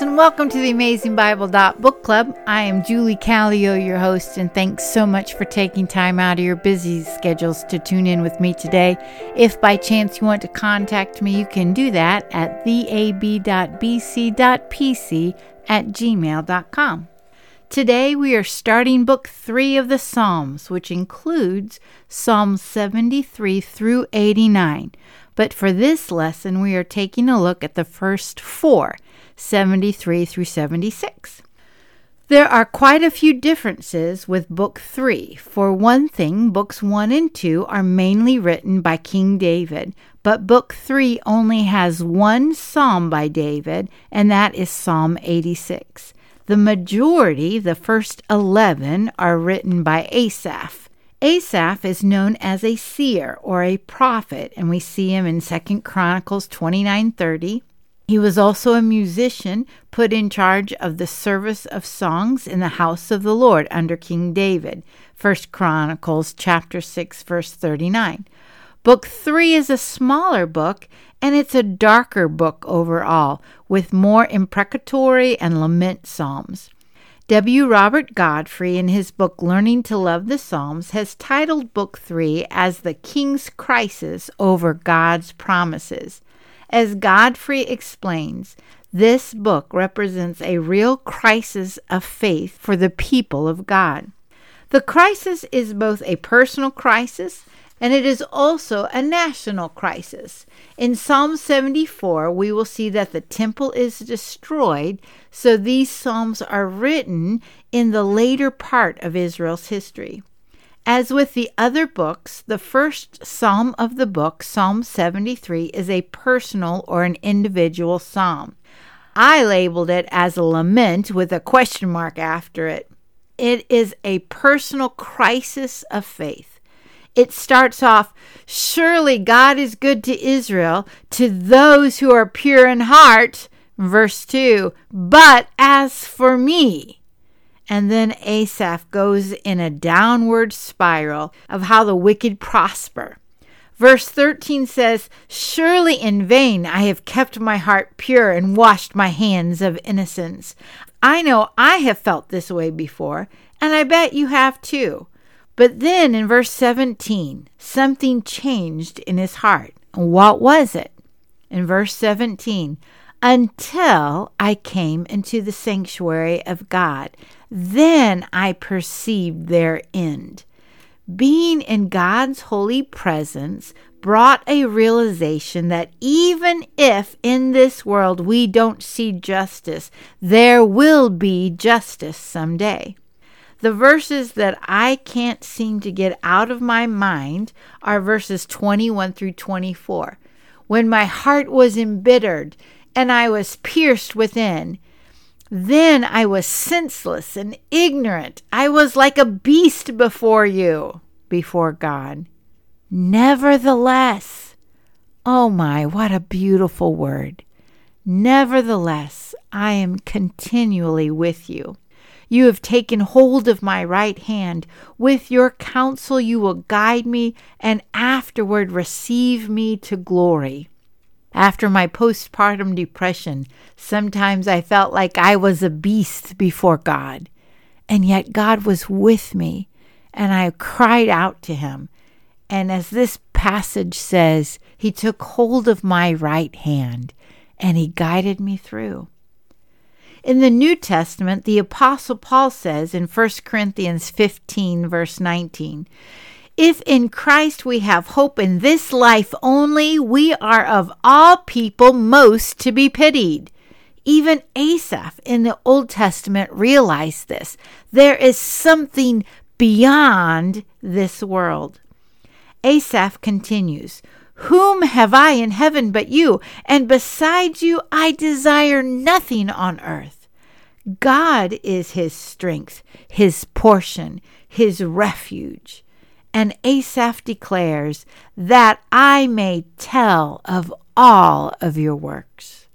And welcome to the Amazing Bible Book Club. I am Julie Callio, your host, and thanks so much for taking time out of your busy schedules to tune in with me today. If by chance you want to contact me, you can do that at theab.bc.pc at gmail.com. Today we are starting book three of the Psalms, which includes Psalms 73 through 89. But for this lesson, we are taking a look at the first four 73 through 76. There are quite a few differences with Book 3. For one thing, Books 1 and 2 are mainly written by King David, but Book 3 only has one psalm by David, and that is Psalm 86. The majority, the first 11, are written by Asaph. Asaph is known as a seer or a prophet, and we see him in 2 Chronicles 29:30, he was also a musician put in charge of the service of songs in the house of the Lord under King David. 1 Chronicles chapter 6 verse 39. Book 3 is a smaller book and it's a darker book overall with more imprecatory and lament psalms. W. Robert Godfrey, in his book Learning to Love the Psalms, has titled Book 3 as the King's Crisis over God's Promises. As Godfrey explains, this book represents a real crisis of faith for the people of God. The crisis is both a personal crisis and it is also a national crisis. In Psalm 74, we will see that the temple is destroyed, so these Psalms are written in the later part of Israel's history. As with the other books, the first psalm of the book, Psalm 73, is a personal or an individual psalm. I labeled it as a lament with a question mark after it. It is a personal crisis of faith. It starts off, Surely God is good to Israel, to those who are pure in heart. Verse 2 But as for me, and then Asaph goes in a downward spiral of how the wicked prosper. Verse 13 says, Surely in vain I have kept my heart pure and washed my hands of innocence. I know I have felt this way before, and I bet you have too. But then in verse 17, something changed in his heart. What was it? In verse 17, until I came into the sanctuary of God. Then I perceived their end. Being in God's holy presence brought a realization that even if in this world we don't see justice, there will be justice someday. The verses that I can't seem to get out of my mind are verses 21 through 24. When my heart was embittered and I was pierced within, then I was senseless and ignorant. I was like a beast before you, before God. Nevertheless, oh my, what a beautiful word. Nevertheless, I am continually with you. You have taken hold of my right hand. With your counsel, you will guide me and afterward receive me to glory. After my postpartum depression, sometimes I felt like I was a beast before God. And yet God was with me, and I cried out to Him. And as this passage says, He took hold of my right hand and He guided me through. In the New Testament, the Apostle Paul says in 1 Corinthians 15, verse 19, if in Christ we have hope in this life only, we are of all people most to be pitied. Even Asaph in the Old Testament realized this. There is something beyond this world. Asaph continues, Whom have I in heaven but you? And besides you, I desire nothing on earth. God is his strength, his portion, his refuge. And Asaph declares, That I may tell of all of your works.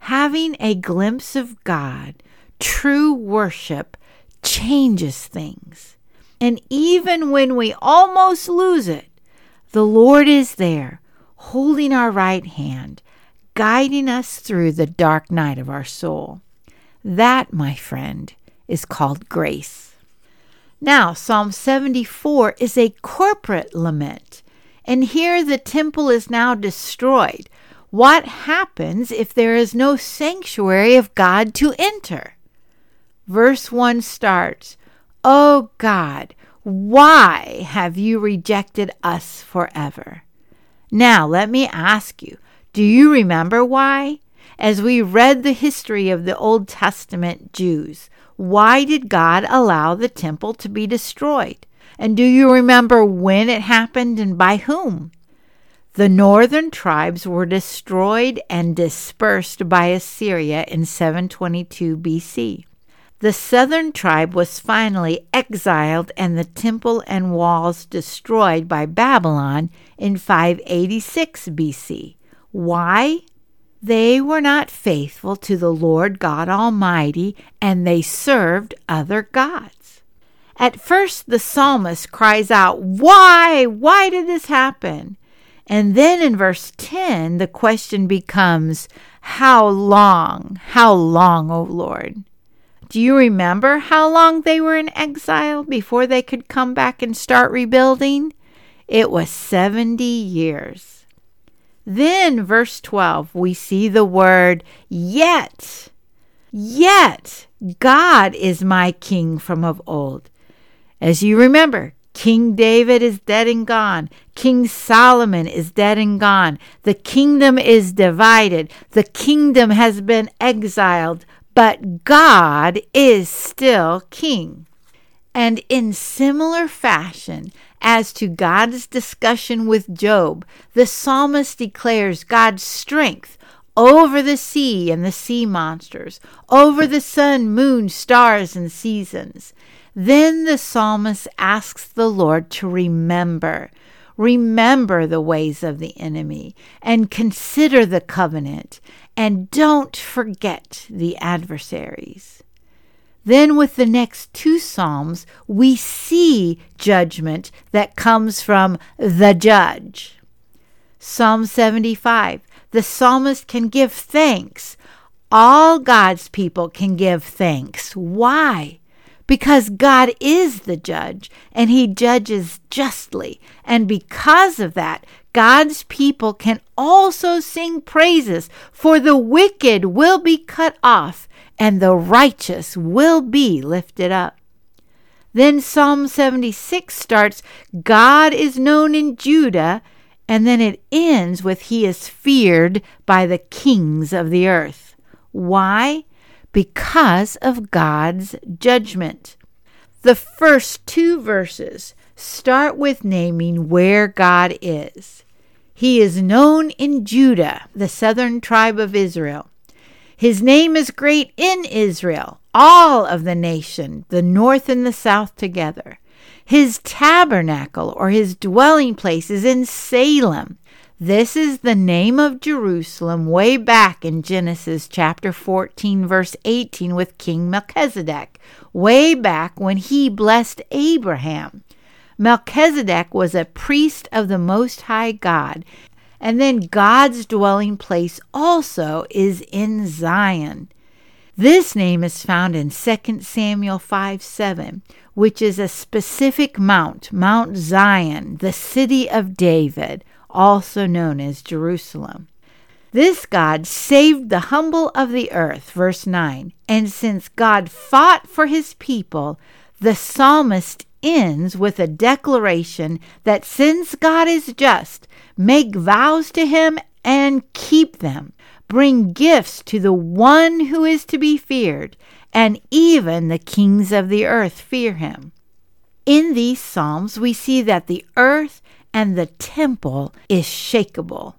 Having a glimpse of God, true worship changes things. And even when we almost lose it, the Lord is there, holding our right hand, guiding us through the dark night of our soul. That, my friend, is called grace. Now, Psalm 74 is a corporate lament, and here the temple is now destroyed. What happens if there is no sanctuary of God to enter? Verse 1 starts, O God, why have you rejected us forever? Now, let me ask you, do you remember why? As we read the history of the Old Testament Jews, why did God allow the temple to be destroyed? And do you remember when it happened and by whom? The northern tribes were destroyed and dispersed by Assyria in 722 BC. The southern tribe was finally exiled and the temple and walls destroyed by Babylon in 586 BC. Why? They were not faithful to the Lord God Almighty and they served other gods. At first, the psalmist cries out, Why? Why did this happen? And then in verse 10, the question becomes, How long? How long, O Lord? Do you remember how long they were in exile before they could come back and start rebuilding? It was 70 years. Then, verse 12, we see the word yet. Yet God is my king from of old. As you remember, King David is dead and gone. King Solomon is dead and gone. The kingdom is divided. The kingdom has been exiled but God is still king. And in similar fashion as to God's discussion with Job, the psalmist declares God's strength over the sea and the sea monsters, over the sun, moon, stars, and seasons. Then the psalmist asks the Lord to remember Remember the ways of the enemy and consider the covenant, and don't forget the adversaries. Then, with the next two Psalms, we see judgment that comes from the judge. Psalm 75 the psalmist can give thanks. All God's people can give thanks. Why? because God is the judge and he judges justly. And because of that, God's people can also sing praises, for the wicked will be cut off and the righteous will be lifted up. Then Psalm 76 starts, God is known in Judah, and then it ends with, He is feared by the kings of the earth. Why? because of God's judgment. The first two verses start with naming where God is. He is known in Judah, the southern tribe of Israel. His name is great in Israel, all of the nation, the north and the south together. His tabernacle or his dwelling place is in Salem, this is the name of Jerusalem way back in Genesis chapter 14, verse 18, with King Melchizedek, way back when he blessed Abraham. Melchizedek was a priest of the Most High God. And then God's dwelling place also is in Zion. This name is found in 2 Samuel 5 7, which is a specific mount, Mount Zion, the city of David also known as Jerusalem. This God saved the humble of the earth, verse 9. And since God fought for his people, the psalmist ends with a declaration that since God is just, make vows to him and keep them. Bring gifts to the one who is to be feared, and even the kings of the earth fear him. In these Psalms, we see that the earth and the temple is shakable.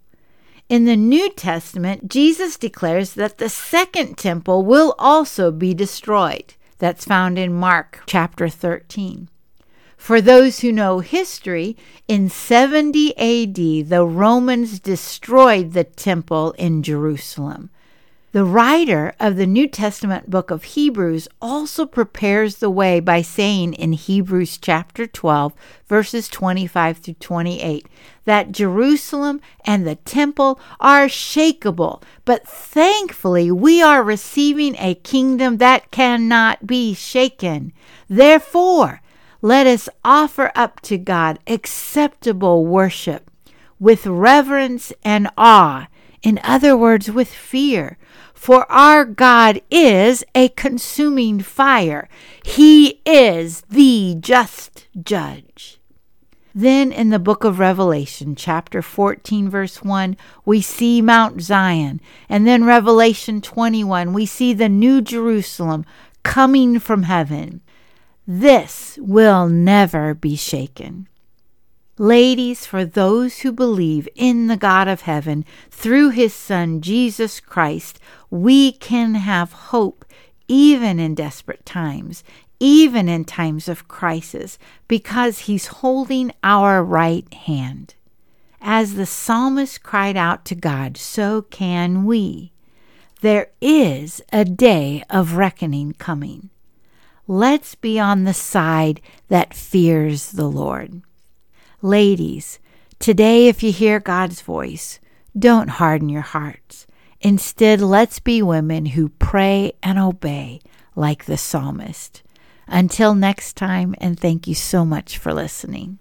In the New Testament, Jesus declares that the second temple will also be destroyed. That's found in Mark chapter 13. For those who know history, in 70 AD, the Romans destroyed the temple in Jerusalem. The writer of the New Testament book of Hebrews also prepares the way by saying in Hebrews chapter 12, verses 25 through 28, that Jerusalem and the temple are shakable, but thankfully we are receiving a kingdom that cannot be shaken. Therefore, let us offer up to God acceptable worship with reverence and awe, in other words, with fear for our God is a consuming fire. He is the just judge. Then in the book of Revelation, chapter 14, verse 1, we see Mount Zion. And then Revelation 21, we see the New Jerusalem coming from heaven. This will never be shaken. Ladies, for those who believe in the God of heaven through his Son, Jesus Christ, we can have hope even in desperate times, even in times of crisis, because he's holding our right hand. As the psalmist cried out to God, so can we. There is a day of reckoning coming. Let's be on the side that fears the Lord. Ladies, today, if you hear God's voice, don't harden your hearts. Instead, let's be women who pray and obey like the psalmist. Until next time, and thank you so much for listening.